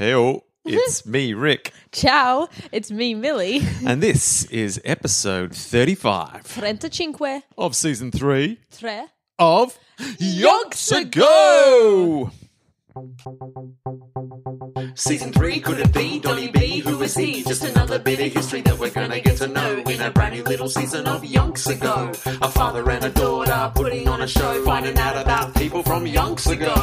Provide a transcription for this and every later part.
Hey, it's me, Rick, Ciao, it's me, Millie. and this is episode 35 Trentacinque, of season 3 tre. of Yonks Ago! Season 3, could it be Donny B? Who is he? Just another bit of history that we're gonna get to know in a brand new little season of Yonks Ago. A father and a daughter putting on a show, finding out about people from Yonks Ago.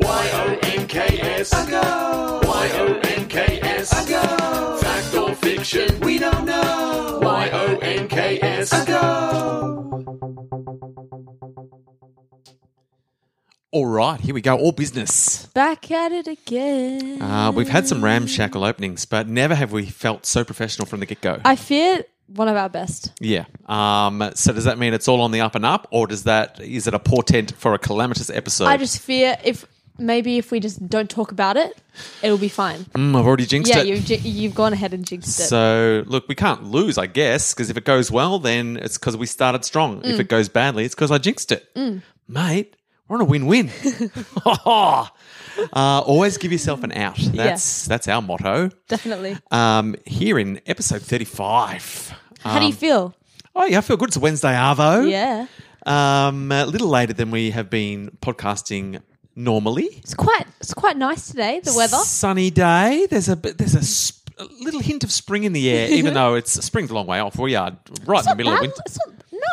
Y-O-N-K-S Ago. Y-O-N-K-S Ago. Fact or fiction? We don't know. Y-O-N-K-S Ago. All right, here we go. All business. Back at it again. Uh, we've had some ramshackle openings, but never have we felt so professional from the get go. I fear one of our best. Yeah. Um, so does that mean it's all on the up and up, or does that is it a portent for a calamitous episode? I just fear if maybe if we just don't talk about it, it'll be fine. Mm, I've already jinxed yeah, it. you've you've gone ahead and jinxed it. So look, we can't lose, I guess, because if it goes well, then it's because we started strong. Mm. If it goes badly, it's because I jinxed it, mate. We're on a win-win. uh, always give yourself an out. That's that's our motto. Definitely. Um, here in episode thirty-five. How do you feel? Oh yeah, I feel good. It's a Wednesday Arvo. Yeah, Um, a little later than we have been podcasting normally. it's quite it's quite nice today. The weather. Sunny day. There's a there's a, sp- a little hint of spring in the air, even though it's spring's a long way off. We are right in the middle of Bad- winter.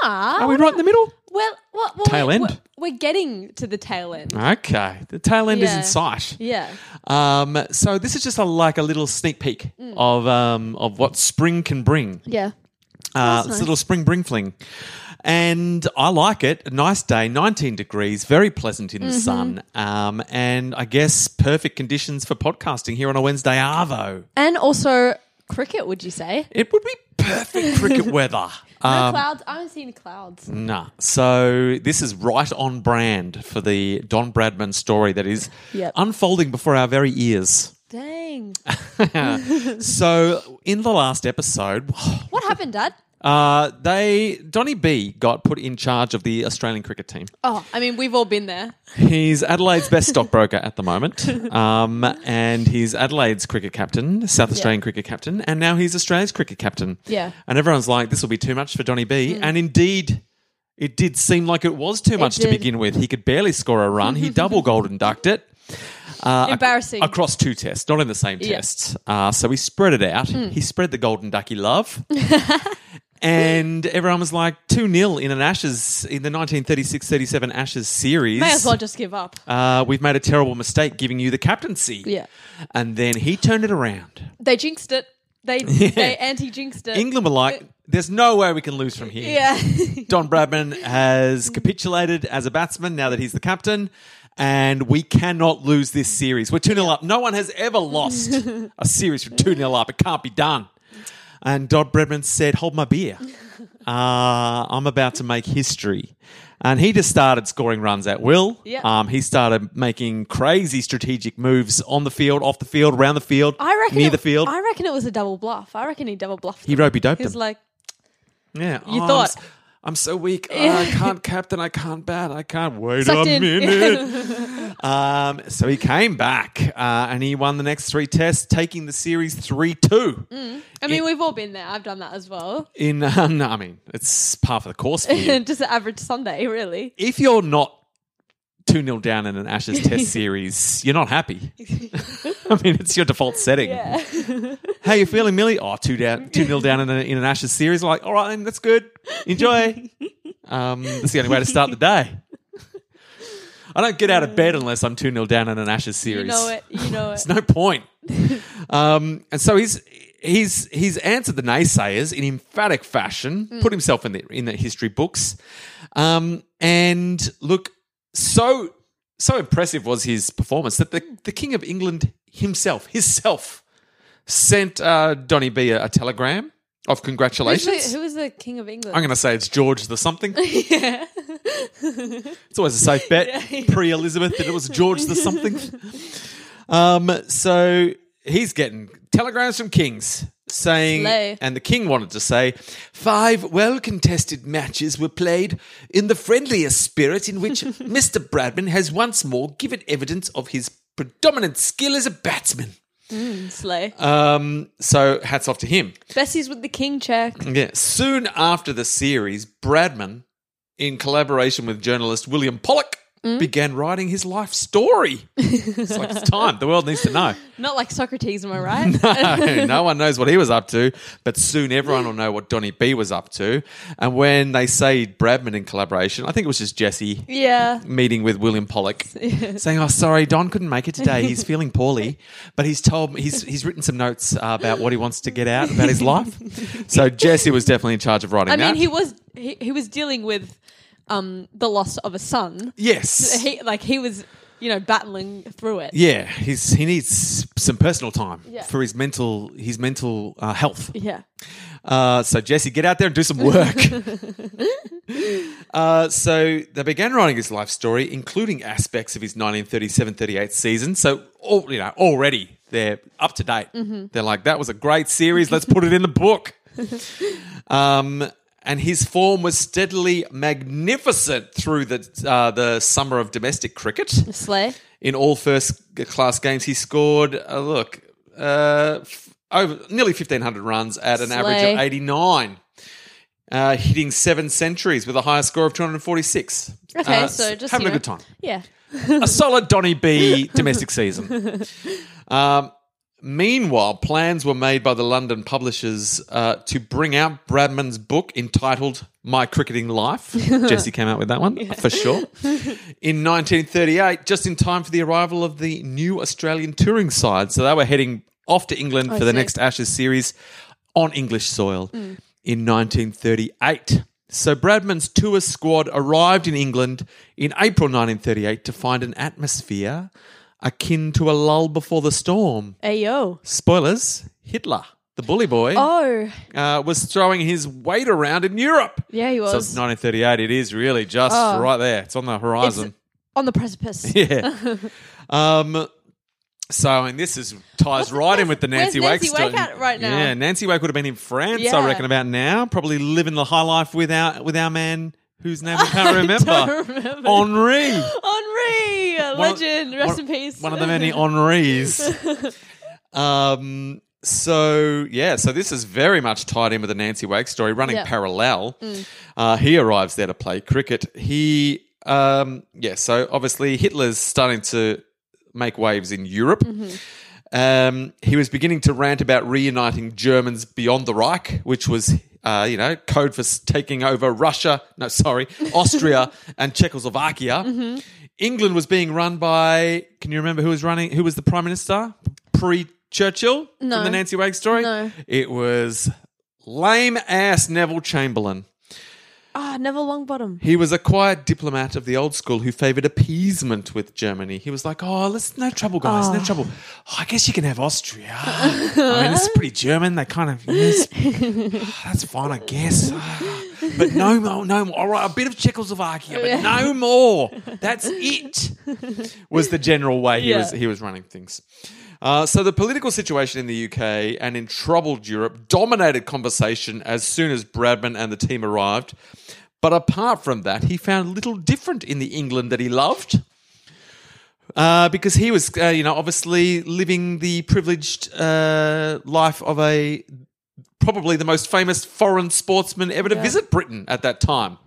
Nah. Are we right in the middle? Well, well, well Tail we're, end? We're, we're getting to the tail end. Okay, the tail end is Yeah. in sight. Yeah. Um, so this is just a, like a little sneak peek of um, of what spring can bring. Yeah. Uh, it's a little spring bring fling. And I like it. A nice day, 19 degrees, very pleasant in the Mm-hmm. sun. Um, and I guess perfect conditions for podcasting here on a Wednesday Arvo. And also cricket, would you say? It would be perfect cricket weather. No Um, clouds. I haven't seen clouds. Nah. So this is right on brand for the Don Bradman story that is Yep. unfolding before our very ears. Dang. So in the last episode, What happened, Dad? Uh, they Donny B got put in charge of the Australian cricket team. Oh, I mean, we've all been there. He's Adelaide's best stockbroker at the moment, um, and he's Adelaide's cricket captain, South Australian cricket captain, and now he's Australia's cricket captain. Yeah. Mm. and everyone's like, "This will be too much for Donny B," and indeed. It did seem like it was too much to begin with. He could barely score a run. He double golden ducked it. Uh, ac- Embarrassing. across two tests, not in the same Yeah. Tests. Uh, so he spread it out. He spread the golden ducky love. And everyone was like 2 0 in an Ashes, in the 1936 37 Ashes series. May as well just give up. Uh, we've made a terrible mistake giving you the captaincy. Yeah. And then he turned it around. They jinxed it. They they anti jinxed it. England were like, there's no way we can lose from here. Yeah. Don Bradman has capitulated as a batsman now that he's the captain. And we cannot lose this series. We're 2 0 up. No one has ever lost a series from 2 0 up. It can't be done. And Don Bradman said, Hold my beer. Uh, I'm about to make history. And he just started scoring runs at will. Yeah. Um, he started making crazy strategic moves on the field, off the field, around the field, I reckon near it, the field. I reckon it was a double bluff. I reckon he double bluffed. he him. ropey doped He's him. like, Yeah. You I'm thought- s- I'm so weak. Oh, I can't captain. I can't bat. I can't wait Sucked a in. minute. um, so he came back uh, and he won the next three tests, taking the series 3 2. I mean, we've all been there. I've done that as well. In, uh, no, I mean, it's par for the course for you. just an average Sunday, really. if you're not 2 0 down in an Ashes test series, you're not happy. I mean, it's your default setting. Yeah. How you feeling, Millie? Oh, two down, two nil down in, a, in an Ashes series. Like, all right, then, that's good. Enjoy. um, that's the only way to start the day. I don't get out of bed unless I'm two 0 down in an Ashes series. You know it. You know it. There's no point. um, and so he's he's he's answered the naysayers in emphatic fashion, Hmm. put himself in the in the history books, um, and look so so impressive was his performance that the the King of England himself, himself, sent uh, Donny B a, a telegram of congratulations. who is the king of England? I'm going to say it's George the something. yeah. It's always a safe bet pre Elizabeth that it was George the something. Um, so he's getting telegrams from kings saying, Slay. and the king wanted to say, five well contested matches were played in the friendliest spirit in which Mr. Bradman has once more given evidence of his predominant skill as a batsman. Slay. Um, so hats off to him. Bessie's with the king check. Yeah. Soon after the series, Bradman, in collaboration with journalist William Pollock, Mm. Began writing his life story. it's like it's time. The world needs to know. Not like Socrates, am I right? no, no one knows what he was up to, but soon everyone will know what Donny B was up to. And when they say Bradman in collaboration, I think it was just Jesse yeah. meeting with William Pollock, saying, "Oh, sorry, Don couldn't make it today. He's feeling poorly, but he's told me he's he's written some notes uh, about what he wants to get out about his life." So Jesse was definitely in charge of writing I that. mean, he was he, he was dealing with um the loss of a son. yes, He like he was, you know, battling through it. yeah, he's he needs some personal time Yeah. for his mental his mental uh, health. Yeah. Uh, so Jesse, get out there and do some work. uh, so they began writing his life story, including aspects of his 1937-38 season. So all, you know, already they're up to date. They're like, that was a great series. Let's put it in the book. um, and his form was steadily magnificent through the uh, the summer of domestic cricket Slay. in all first class games, he scored, uh, look, uh, f- over nearly 1,500 runs at an average of 89, uh, hitting seven centuries with a higher score of 246. Okay, Uh, so just having you a good time. Yeah. a solid Donny B domestic season. Um, meanwhile, plans were made by the London publishers uh, to bring out Bradman's book entitled My Cricketing Life. Jesse came out with that one, for sure. In 1938, just in time for the arrival of the new Australian touring side. So they were heading off to England for the see. next Ashes series on English soil in 1938. So Bradman's tour squad arrived in England in April 1938 to find an atmosphere akin to a lull before the storm. Ayo. Spoilers: Hitler, the bully boy, Oh. uh, was throwing his weight around in Europe. Yeah, he So was. it's 1938. It is really just Oh. right there. It's on the horizon. on the precipice. yeah. um. So, and this is ties right in with the Nancy Wake Nancy story. Wake at right now? Yeah, Nancy Wake would have been in France, I Yeah. reckon, about now. Probably living the high life with our with our man whose name I can't remember. Remember. Henri. Henri, One of- legend, rest one- in peace. One of the many Henris. um. So yeah, so this is very much tied in with the Nancy Wake story, running Yep. parallel. Uh, he arrives there to play cricket. He, um, yeah. So obviously Hitler's starting to make waves in Europe. Um, he was beginning to rant about reuniting Germans beyond the Reich, which was, uh, you know, code for taking over Russia. No, sorry, Austria and Czechoslovakia. England was being run by. Can you remember who was running? Who was the prime minister pre Churchill No. from the Nancy Wake story? No. It was lame ass Neville Chamberlain. Ah, Neville Longbottom. He was a quiet diplomat of the old school who favoured appeasement with Germany. He was like, "Oh, let's no trouble, guys, no ah. trouble. Oh, I guess you can have Austria. I mean, it's pretty German. They kind of yes, ah, that's fine, I guess. Ah. But no more, no more. All right, a bit of Czechoslovakia, but no more. That's it." Was the general way he Yeah. was he was running things. Uh, so the political situation in the UK and in troubled Europe dominated conversation as soon as Bradman and the team arrived. But apart from that, he found little different in the England that he loved. Uh, because he was, uh, you know, obviously living the privileged uh, life of a probably the most famous foreign sportsman ever to visit Britain at that time.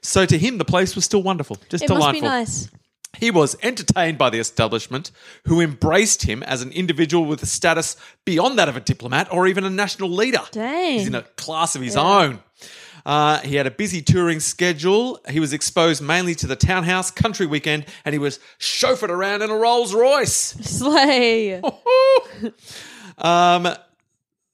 So to him, the place was still wonderful, just It delightful. must be nice. He was entertained by the establishment, who embraced him as an individual with a status beyond that of a diplomat or even a national leader. Dang. He's in a class of his own. Uh, he had a busy touring schedule. He was exposed mainly to the townhouse country weekend, and he was chauffeured around in a Rolls Royce. Slay. um,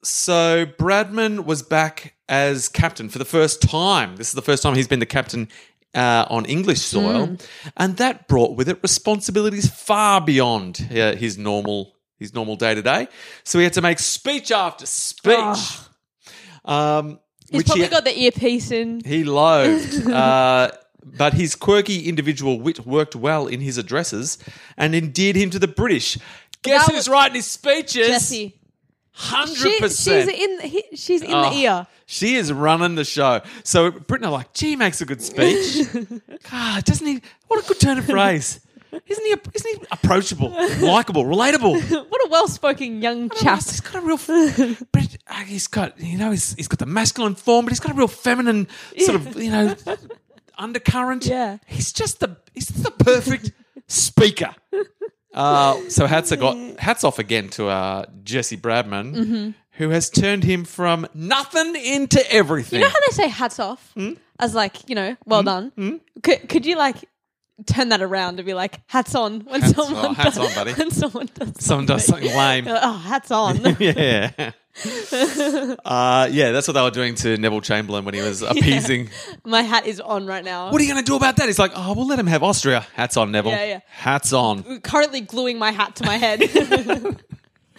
so Bradman was back as captain for the first time. This is the first time he's been the captain uh, on English soil, and that brought with it responsibilities far beyond uh, his normal his normal day to day. So he had to make speech after speech. Um, He's which probably he, got the earpiece in. he loathed. uh, but his quirky individual wit worked well in his addresses and endeared him to the British. Guess who's was- writing his speeches? Jesse. Hundred She, she's in. He, she's in the ear. She is running the show. So Britain are like, gee, makes a good speech. God, doesn't he? What a good turn of phrase. isn't he? Isn't he approachable, likable, relatable? What a well-spoken young chap. He's got a real, but uh, he's got you know he's, he's got the masculine form, but he's got a real feminine sort of you know undercurrent. Yeah. he's just the he's the perfect speaker. Uh, so hats are got hats off again to uh, Jesse Bradman, Mm-hmm. who has turned him from nothing into everything. You know how they say hats off Hmm? as like you know, well done. Could could you like turn that around and be like hats on when Hats- someone oh, hats does, on, buddy. when someone does Someone does something lame. Like, oh, hats on. yeah. uh, yeah, that's what they were doing to Neville Chamberlain when he was appeasing. My hat is on right now. What are you going to do about that? He's like, oh, we'll let him have Austria. Hats on, Neville. Yeah, yeah. Hats on. Currently gluing my hat to my head.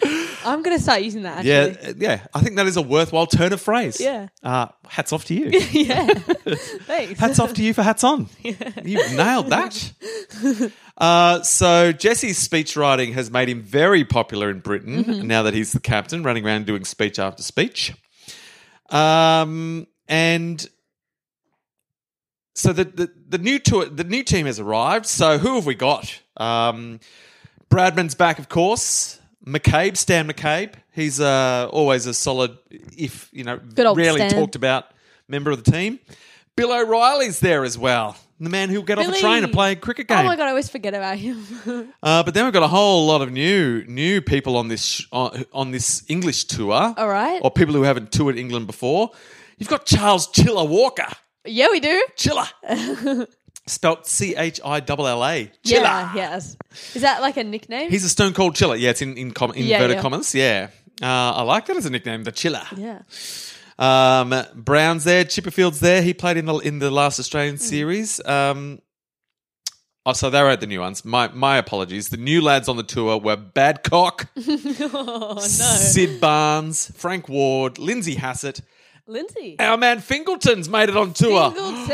I'm gonna start using that. Actually. Yeah, uh, yeah. I think that is a worthwhile turn of phrase. Yeah. Uh, hats off to you. yeah. Thanks. hats off to you for hats on. You've nailed that. Uh, so Jesse's speech writing has made him very popular in Britain Mm-hmm. now that he's the captain, running around doing speech after speech. Um, and so the, the the new tour, the new team has arrived. So who have we got? Um, Bradman's back, of course. McCabe, Stan McCabe. He's uh, always a solid, if you know, rarely Stan. talked about member of the team. Bill O'Reilly's there as well. The man who'll get off a train and play a cricket game. Oh my god, I always forget about him. Uh, but then we've got a whole lot of new new people on this sh- on, on this English tour. All right. or people who haven't toured England before. You've got Charles Chiller Walker. yeah, we do. Chiller, spelt C H I L L A. Chiller. Yeah, yes. Is that like a nickname? He's a stone cold chiller. Yeah, it's in in, com- Yeah, inverted yeah. commas. Yeah, uh, I like that as a nickname, the Chiller. yeah. Um, Brown's there, Chipperfield's there. He played in the in the last Hmm. Australian series. Um, oh, so they at the new ones. My my apologies. The new lads on the tour were Badcock, Oh no, Sid Barnes, Frank Ward, Lindsay Hassett. Lindsay. Our man Fingleton's made it on tour. Fingleton.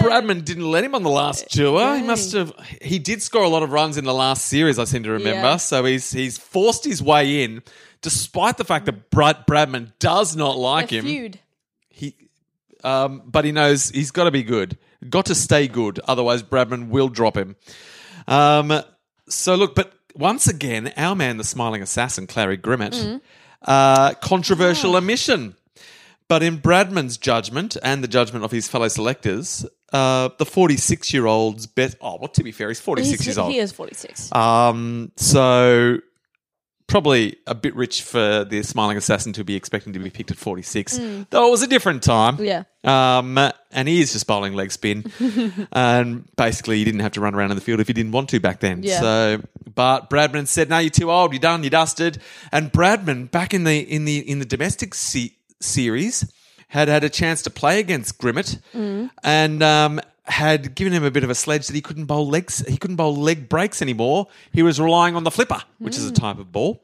Bradman didn't let him on the last tour. He must have. He did score a lot of runs in the last series. I seem to remember. Yeah. So he's he's forced his way in, despite the fact that Brad Bradman does not like him. feud. He, um, but he knows he's got to be good. Got to stay good. Otherwise, Bradman will drop him. Um, so look, but once again, our man, the smiling assassin, Clarrie Grimmett, Mm. uh, controversial omission. But in Bradman's judgment and the judgment of his fellow selectors, uh, the 46 year old's best. Oh, well, to be fair, he's 46 He's- years old. He is 46. Um, so probably a bit rich for the smiling assassin to be expecting to be picked at 46. Though it was a different time. Mm. Yeah. Um, and he is just bowling leg spin. and basically, he didn't have to run around in the field if he didn't want to back then. Yeah. So, but Bradman said, "No, you're too old. You're done. You're dusted." And Bradman, back in the in the in the domestic se- series, had had a chance to play against Grimmett, Mm. and um, had given him a bit of a sledge that he couldn't bowl legs. He couldn't bowl leg breaks anymore. He was relying on the flipper, which is a type of ball.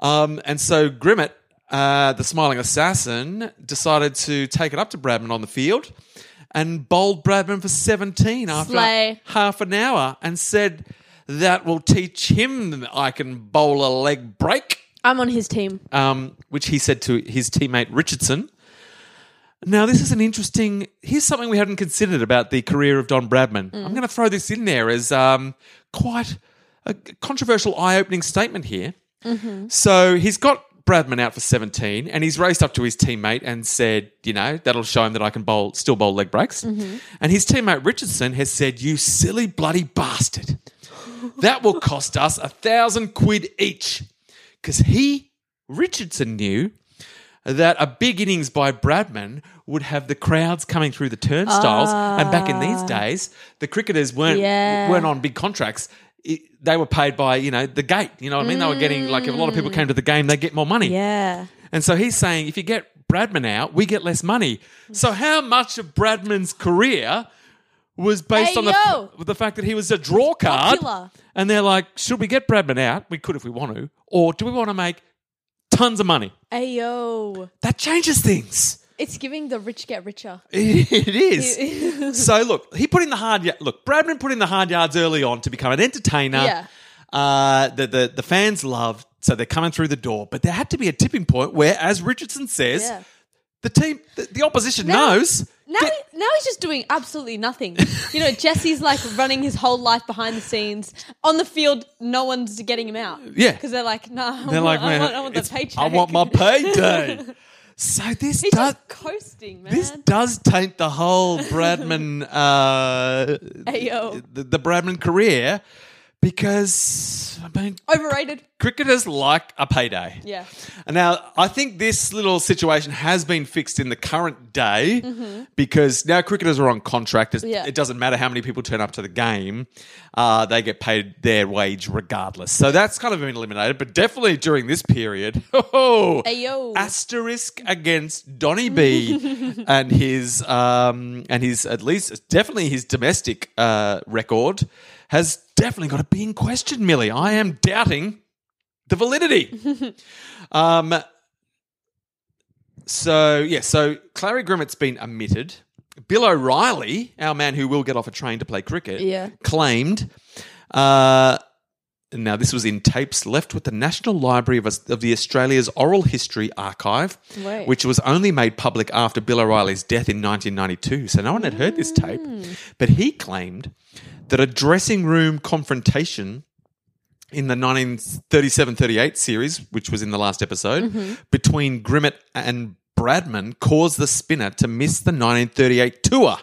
Um, and so Grimmett, uh, the smiling assassin, decided to take it up to Bradman on the field and bowled Bradman for 17 after Slay. half an hour and said, That will teach him I can bowl a leg break. I'm on his team. Um, which he said to his teammate Richardson. Now, this is an interesting. Here's something we hadn't considered about the career of Don Bradman. I'm going to throw this in there as um, quite a controversial, eye opening statement here. So he's got Bradman out for 17, and he's raced up to his teammate and said, you know, that'll show him that I can bowl, still bowl leg breaks. And his teammate Richardson has said, you silly bloody bastard. That will cost us a thousand quid each. Because he, Richardson, knew that a big innings by Bradman would have the crowds coming through the turnstiles. and back in these ah. days, the cricketers weren't Yeah. weren't on big contracts. It- they were paid by you know the gate. You know what I mean? They were getting like if a lot of people mm. came to the game, they get more money. Yeah. And so he's saying, if you get Bradman out, we get less money. So how much of Bradman's career was based Hey, on the, the fact that he was a draw card? Popular. And they're like, should we get Bradman out? We could if we want to. Or do we want to make tons of money? Ayo. That changes things. It's giving the rich get richer. It is. so look, he put in the hard. Look, Bradman put in the hard yards early on to become an entertainer. Yeah. Uh, the, the the fans loved, so they're coming through the door. But there had to be a tipping point where, as Richardson says, Yeah. the team, the, the opposition Now- knows Now, he, now he's just doing absolutely nothing. You know, Jesse's like running his whole life behind the scenes. On the field, no one's getting him out. Yeah. Because they're like, no, I, They're want, like, man, I want, I want the paycheck. I want my payday. so this He's does just coasting, man. this does taint the whole Bradman uh, the, the Bradman career because I mean Overrated. cricketers like a payday. Yeah. And Now, I think this little situation has been fixed in the current day because now cricketers are on contract. Mm-hmm. Yeah. It doesn't matter how many people turn up to the game, uh, they get paid their wage regardless. So that's kind of been eliminated. But definitely during this period, oh, Ayo. asterisk against Donny B and his um, and his at least definitely his domestic uh, record has definitely got to be in question, Millie. I am doubting the validity. um, so yeah, so Clarrie Grimmett's been omitted. Bill O'Reilly, our man who will get off a train to play cricket, Yeah. claimed. Uh, now, this was in tapes left with the National Library of, of the Australia's Oral History Archive, Right. which was only made public after Bill O'Reilly's death in 1992. So no one had heard this tape. Hmm. But he claimed that a dressing room confrontation in the 1937 38 series, which was in the last episode, mm-hmm. between Grimmett and Bradman caused the spinner to miss the 1938 tour.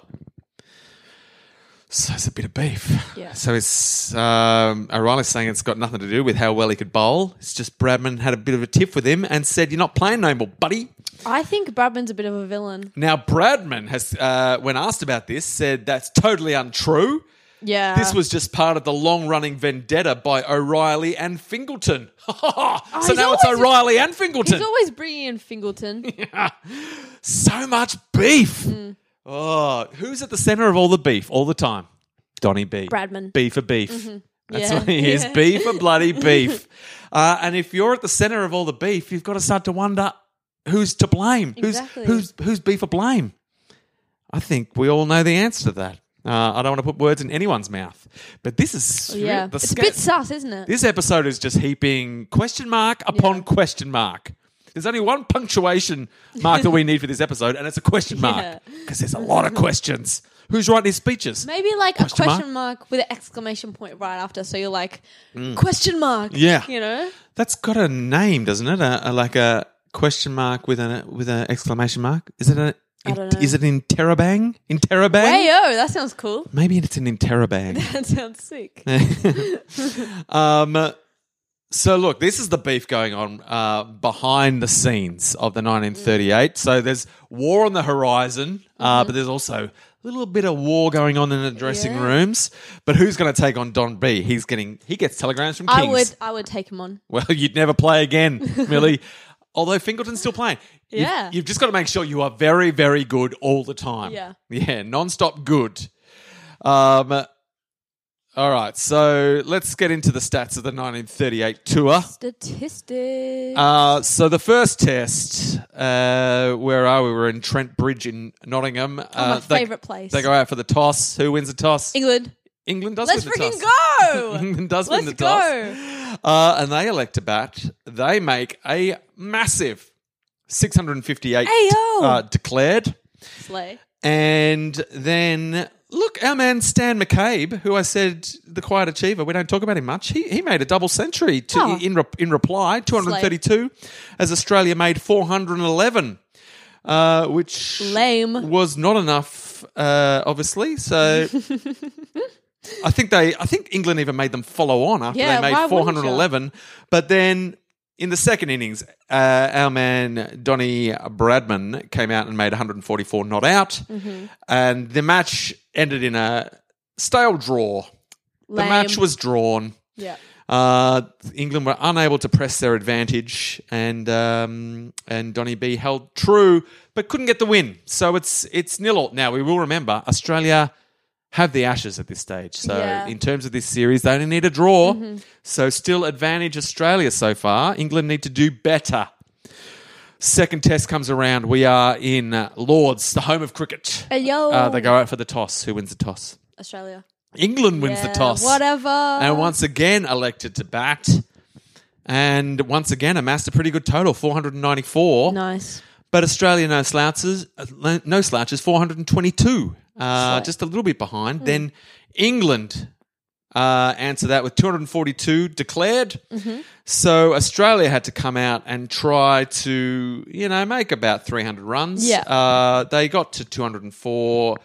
So it's a bit of beef. Yeah. So it's um, O'Reilly's saying it's got nothing to do with how well he could bowl. It's just Bradman had a bit of a tiff with him and said, "You're not playing no more, buddy." I think Bradman's a bit of a villain. Now Bradman has, uh, when asked about this, said that's totally untrue. Yeah. This was just part of the long-running vendetta by O'Reilly and Fingleton. so he's now it's O'Reilly and Fingleton. He's always bringing in Fingleton. yeah. so much beef. Hmm. Oh, who's at the center of all the beef all the time? Donny B. Bradman. B for beef. That's Mm-hmm. Yeah. what he is. Yeah. B for bloody beef. uh, and if you're at the center of all the beef, you've got to start to wonder who's to blame. Exactly. Who's who's who's B for blame? I think we all know the answer to that. Uh, I don't want to put words in anyone's mouth, but this is Yeah. the it's sca- a bit sus, isn't it? this episode is just heaping question mark upon question mark. There's only one punctuation mark that we need for this episode, and it's a question mark because there's a lot of questions. Who's writing his speeches? Maybe like Question a question mark? with an exclamation point right after, so you're like question mark. Yeah. you know. That's got a name, doesn't it? A, a- like a question mark with an with an exclamation mark. Is it a? I don't know. Is it interrobang? In Terabang? Wayo, that sounds cool. Maybe it's an Interrobang. That sounds sick. um, so look, this is the beef going on uh, behind the scenes of the 1938. So there's war on the horizon, uh, but there's also a little bit of war going on in the dressing Yeah. rooms. But who's going to take on Don B? He's getting he gets telegrams from Kings. I would, I would take him on. Well, you'd never play again, Millie. Although Fingleton's still playing. You've- Yeah. You've, just got to make sure you are very, very good all the time. Yeah. Yeah, non-stop good. Um, all right, so let's get into the stats of the 1938 tour. Statistics. Uh, so the first test, uh, where are we? We're in Trent Bridge in Nottingham. Uh, my they- favourite place. They go out for the toss. Who wins the toss? England. England does Let's win the freaking toss. go. England does Let's win the toss. go. Uh, and they elect to bat. They make a massive 658 Ayo. uh, declared. Slay. And then, look, our man Stan McCabe, who I said the quiet achiever, we don't talk about him much. He, he made a double century to, Oh. in, re, in reply, 232, as Australia made 411, uh, which Lame. was not enough, uh, obviously. So. I think they. I think England even made them follow on after Yeah, they made 411. But then in the second innings, uh, our man Donny Bradman came out and made 144 not out, Mm-hmm. and the match ended in a stale draw. The match was drawn. Yeah. Uh, England were unable to press their advantage, and um, and Donny B held true, but couldn't get the win. So it's it's nil all. Now we will remember Australia have the Ashes at this stage. So Yeah. in terms of this series, they only need a draw. So still advantage Australia so far. England need to do better. Second test comes around. We are in uh, Lords, the home of cricket. Hey. Uh, they go out for the toss. Who wins the toss? Australia. England wins the toss Whatever. and once again elected to bat, and once again amassed a pretty good total, 494. Nice. But Australia, no slouches, uh, no slouches, 422, uh, just a little bit behind. Then England uh, answer that with 242 declared. So Australia had to come out and try to, you know, make about 300 runs. Yeah. Uh, they got to 204.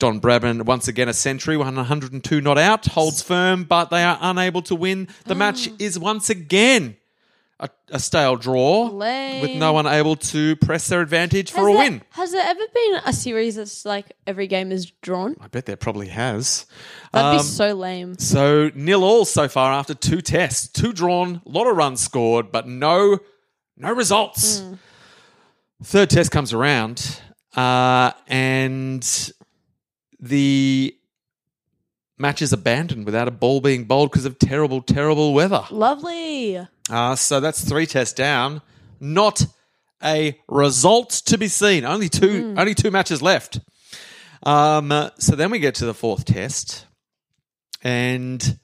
Don Bradman, once again, a century, 102 not out, holds firm, but they are unable to win. The match is once again a, a stale draw Lame. with no one able to press their advantage for Has a there, win. Has there ever been a series that's like every game is drawn? I bet there probably has. That'd Um, be so lame. So nil all so far after two tests, two drawn, a lot of runs scored, but no, no results. Third test comes around, uh, and the match is abandoned without a ball being bowled because of terrible, terrible weather. Lovely. Uh, so that's three tests down. Not a result to be seen. Only two. Only two matches left. Um, uh, so then we get to the fourth test, and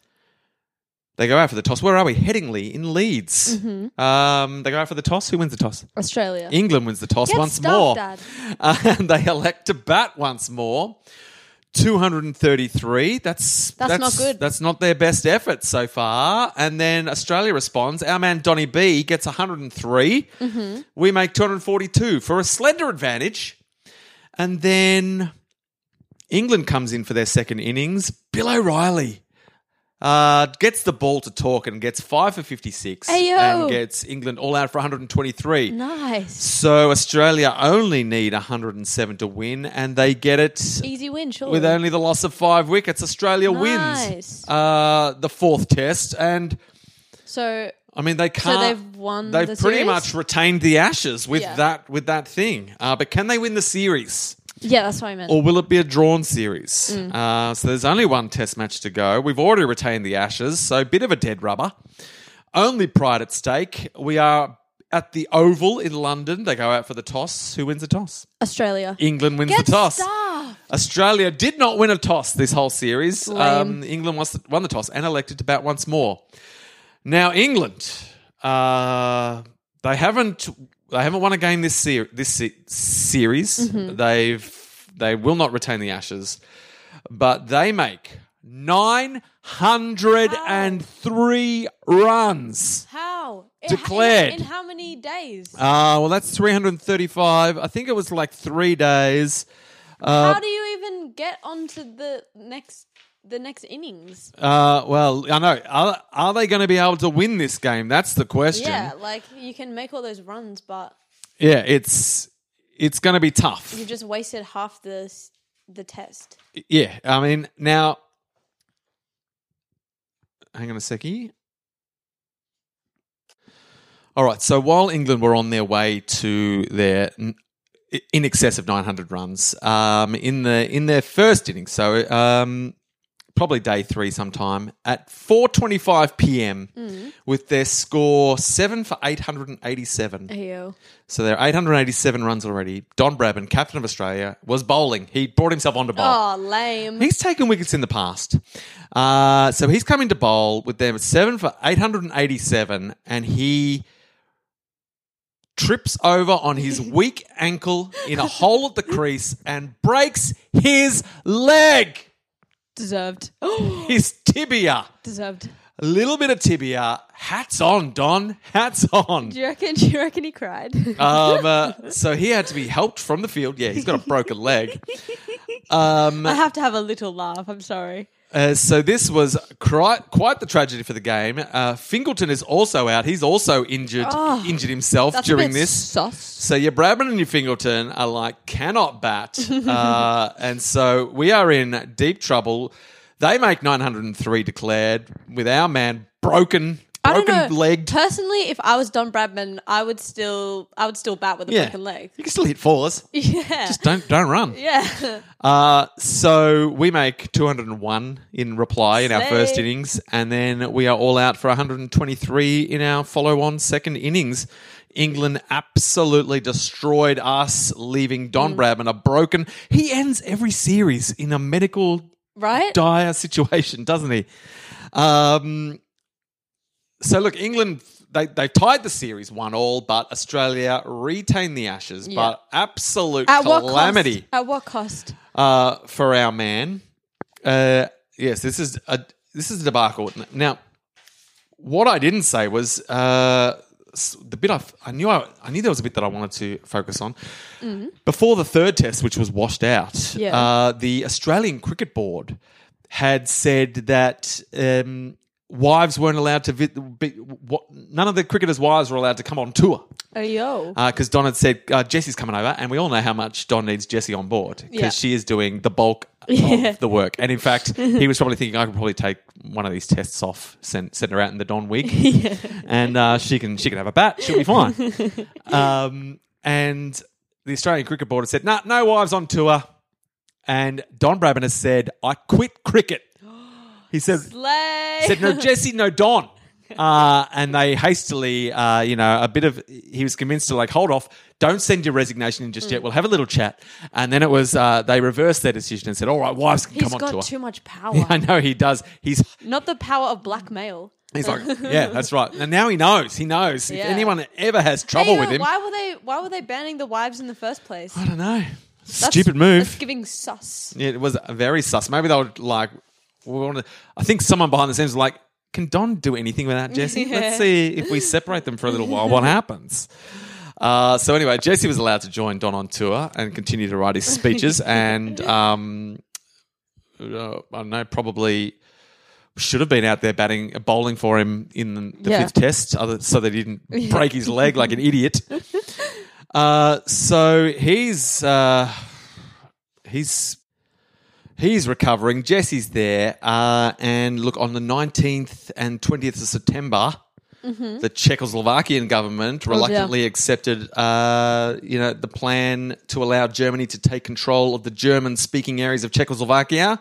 they go out for the toss. Where are we? Headingley in Leeds. Um, they go out for the toss. Who wins the toss? Australia. England wins the toss Get once stuffed, more. Uh, and they elect to bat once more. 233. That's, That's not good. That's not their best effort so far. And then Australia responds. Our man Donny B gets 103. Mm-hmm. We make 242 for a slender advantage. And then England comes in for their second innings. Bill O'Reilly uh, gets the ball to talk and gets five for 56 Ayo. and gets England all out for 123. Nice. So Australia only need 107 to win, and they get it Easy win, sure. with only the loss of five wickets. Australia wins uh, the fourth test, and so I mean they can't. they've won They've the pretty series? much retained the Ashes with Yeah. that with that thing. Uh, but can they win the series? Yeah, that's what I meant. Or will it be a drawn series? Mm. Uh, so there's only one test match to go. We've already retained the Ashes, so a bit of a dead rubber. Only pride at stake. We are at the Oval in London. They go out for the toss. Who wins the toss? Australia. England wins Get the toss. stuffed. Australia did not win a toss this whole series. Um, England won the toss and elected to bat once more. Now England, uh, they haven't they haven't won a game this ser- this se- series. Mm-hmm. They've they will not retain the Ashes, but they make nine hundred and three runs. How? Declared. In, in how many days? Uh, well, that's 335. I think it was like three days. Uh, how do you even get onto the next the next innings? Uh, well, I know. Are, are they going to be able to win this game? That's the question. Yeah, like you can make all those runs, but Yeah, it's it's going to be tough. you just wasted half the the test. Yeah, I mean, now, hang on a seckie. All right, so while England were on their way to their in excess of 900 runs um, in the in their first innings, so um, probably day three sometime at 4:25 p.m. with their score seven for 887. Ew. So there are 887 runs already. Don Bradman, captain of Australia, was bowling. He brought himself on to bowl. Oh, lame. He's taken wickets in the past. Uh, so he's coming to bowl with them seven for 887, and he trips over on his weak ankle in a hole at the crease and breaks his leg, Deserved. his tibia. Deserved. A little bit of tibia. Hats on, Don. Hats on. Do you reckon? Do you reckon he cried? Um, uh, so he had to be helped from the field. Yeah, he's got a broken leg. Um, I have to have a little laugh. I'm sorry. Uh, so this was quite, quite the tragedy for the game. Uh, Fingleton is also out. He's also injured Oh, injured himself during this. Sus. So your Bradman and your Fingleton are like cannot bat, uh, and so we are in deep trouble. They make 903 declared with our man broken, broken know. legged. Personally, if I was Don Bradman, I would still, I would still bat with a Yeah, broken leg. you can still hit fours. Yeah. Just don't don't run. yeah. Uh, so we make 201 in reply in our Slay. first innings, and then we are all out for 123 in our follow on second innings. England absolutely destroyed us, leaving Don Bradman a broken. He ends every series in a medical Right? dire situation, doesn't he? Um, so look, England they they tied the series one all, but Australia retained the Ashes. Yeah. But absolute At calamity what? At what cost? uh, for our man. Uh, yes, this is a this is a debacle. Now, what I didn't say was uh, the bit I, I knew I, I knew there was a bit that I wanted to focus on before the third test, which was washed out. Yeah. Uh, the Australian Cricket Board had said that. Um, Wives weren't allowed to. Vi- be, what, none of the cricketers' wives were allowed to come on tour Oh yo. because Don had said uh, Jesse's coming over, and we all know how much Don needs Jesse on board because Yeah. she is doing the bulk Yeah. of the work. And in fact, he was probably thinking I could probably take one of these tests off, send send her out in the Don wig, and uh, she can she can have a bat, she'll be fine. um, and the Australian Cricket Board has said, "No, no wives on tour." And Don Bradman has said, "I quit cricket." He says, Slay. said no Jesse, no Don. Uh, and they hastily, uh, you know, a bit of, he was convinced to like, hold off, don't send your resignation in just Mm. yet. We'll have a little chat. And then it was, uh, they reversed their decision and said, all right, wives can He's come on got tour. too much power. I know he does. He's, Not the power of blackmail. he's like, yeah, that's right. And now he knows. He knows. If Yeah. anyone ever has trouble with him, Why were they? Why were they banning the wives in the first place? I don't know. That's- Stupid move. That's giving sus. Yeah, it was very sus. Maybe they would like. We want to, I think someone behind the scenes was like, "Can Don do anything without Jesse? Yeah. Let's see if we separate them for a little while. What happens?" Uh, so anyway, Jesse was allowed to join Don on tour and continue to write his speeches, and um, uh, I don't know, probably should have been out there batting, bowling for him in the Yeah. fifth test, other, so they didn't break his leg like an idiot. Uh, so he's uh, he's he's recovering. Jesse's there, uh, and look on the nineteenth and twentieth of September. The Czechoslovakian government reluctantly accepted, uh, you know, the plan to allow Germany to take control of the German-speaking areas of Czechoslovakia,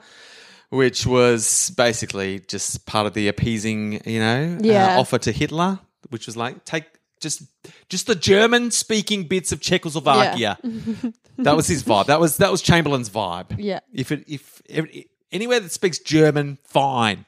which was basically just part of the appeasing, you know, Yeah. uh, offer to Hitler, which was like take just just the German-speaking bits of Czechoslovakia. that was his vibe. That was that was Chamberlain's vibe. Yeah. If it if, if anywhere that speaks German, fine.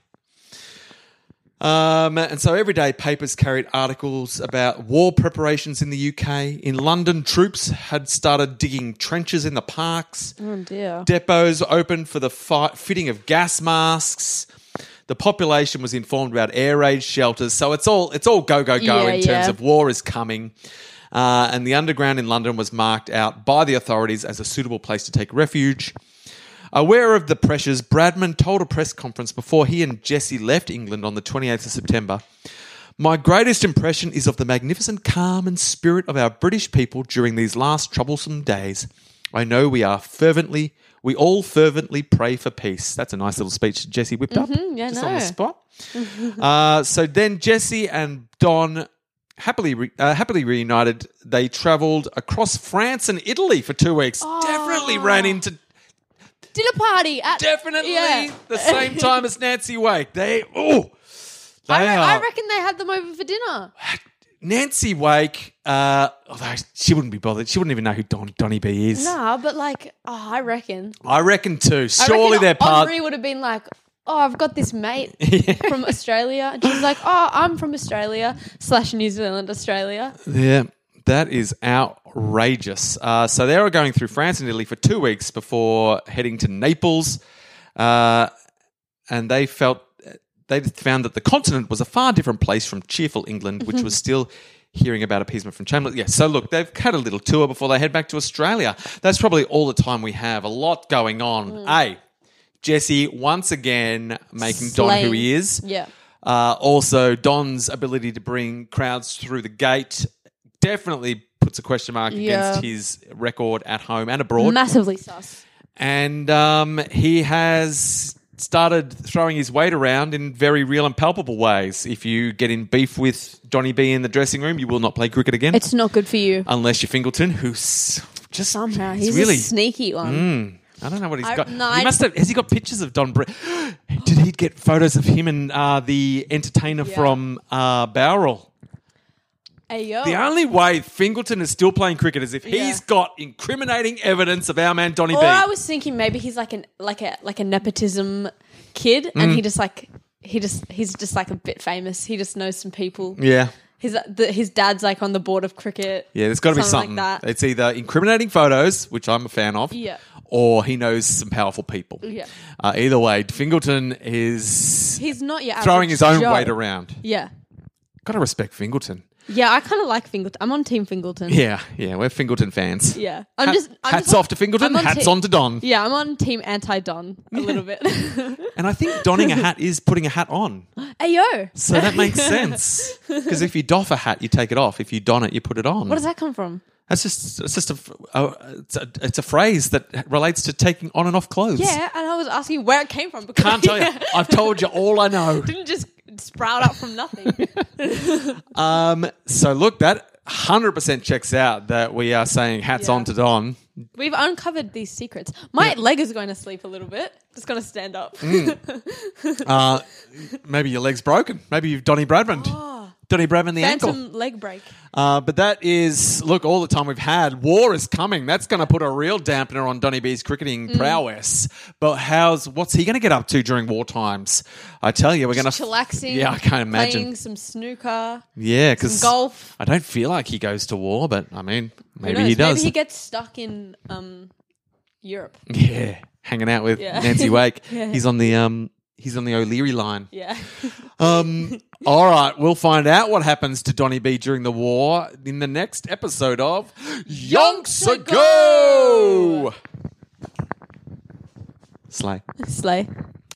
Um, and so everyday papers carried articles about war preparations in the UK. In London, troops had started digging trenches in the parks. Oh dear. Depots opened for the fi- fitting of gas masks. The population was informed about air raid shelters. So it's all it's all go go go Yeah, in terms yeah. of war is coming. Uh, and the underground in London was marked out by the authorities as a suitable place to take refuge. Aware of the pressures, Bradman told a press conference before he and Jesse left England on the 28th of September. My greatest impression is of the magnificent calm and spirit of our British people during these last troublesome days. I know we are fervently, we all fervently pray for peace. That's a nice little speech Jesse whipped up yeah, just on the spot. uh, so then Jesse and Don happily re- uh, happily reunited. They travelled across France and Italy for two weeks. Definitely ran into Dinner party at definitely Yeah. the same time as Nancy Wake. They oh, they I, re- are I reckon they had them over for dinner. Nancy Wake. Uh, although she wouldn't be bothered. She wouldn't even know who Don Donny B is. Nah, but like, oh, I reckon. I reckon too. Surely they're part. Audrey would have been like, "Oh, I've got this mate from Australia," and she's like, "Oh, I'm from Australia slash New Zealand, Australia." Yeah, that is outrageous. Uh, so they were going through France and Italy for two weeks before heading to Naples, uh, and they felt they found that the continent was a far different place from cheerful England, which was still. Hearing about appeasement from Chamberlain. Yeah, so look, they've had a little tour before they head back to Australia. That's probably all the time we have. A lot going on. A Jesse, once again, making Don who he is. Yeah. Uh, also, Don's ability to bring crowds through the gate definitely puts a question mark Yeah. against his record at home and abroad. Massively sus. and um, he has started throwing his weight around in very real and palpable ways. If you get in beef with Johnny B in the dressing room, you will not play cricket again. It's not good for you. unless you're Fingleton, who's just Somehow he's really a sneaky one. Mm, I don't know what he's I- got. no, he I- must have. Has he got pictures of Don? Bre- Did he get photos of him and uh, the entertainer Yeah. from uh, Bowral? Hey yo. The only way Fingleton is still playing cricket is if Yeah. he's got incriminating evidence of our man Donny or B. I was thinking maybe he's like an like a like a nepotism kid, and Mm. he just like he just he's just like a bit famous. He just knows some people. yeah, His the, his dad's like on the board of cricket. Yeah, there's got to be Something something. like that. It's either incriminating photos, which I'm a fan of, Yeah. or he knows some powerful people. Yeah. Uh, either way, Fingleton is He's not your throwing average his own Joe. weight around. Yeah. Got to respect Fingleton. Yeah, I kind of like Fingleton. I'm on Team Fingleton. Yeah, yeah, we're Fingleton fans. Yeah. I'm Hat- just I'm hats just off to Fingleton, I'm on hats te- on to Don. Yeah, I'm on Team Anti Don a little bit. And I think donning a hat is putting a hat on. Ayo. So that makes sense. Because if you doff a hat, you take it off. If you don it, you put it on. Where does that come from? That's just it's just a, a, it's a it's a phrase that relates to taking on and off clothes. Yeah, and I was asking where it came from because Can't tell you. I've told you all I know. didn't just sprout up from nothing. Um, so look, that hundred percent checks out that we are saying hats Yeah. on to Don. We've uncovered these secrets. My leg is going to sleep a little bit. Just going to stand up. Mm. Uh, maybe your leg's broken. Maybe you've Donny Bradman. Donny Bradman the ankle. Leg break. Uh, but that is look all the time we've had. War is coming. That's going to put a real dampener on Donny B's cricketing Mm. prowess. But how's what's he going to get up to during war times? I tell you, we're going to Chillaxing. Yeah, I can't imagine. Playing some snooker. Yeah, because golf. I don't feel like he goes to war, but I mean, maybe he does. Maybe he gets stuck in um, Europe. yeah, hanging out with Yeah. Nancy Wake. Yeah. He's on the um, he's on the O'Leary line. Yeah. Um, all right, we'll find out what happens to Donny B during the war in the next episode of Yonks Ago. Slay. Slay.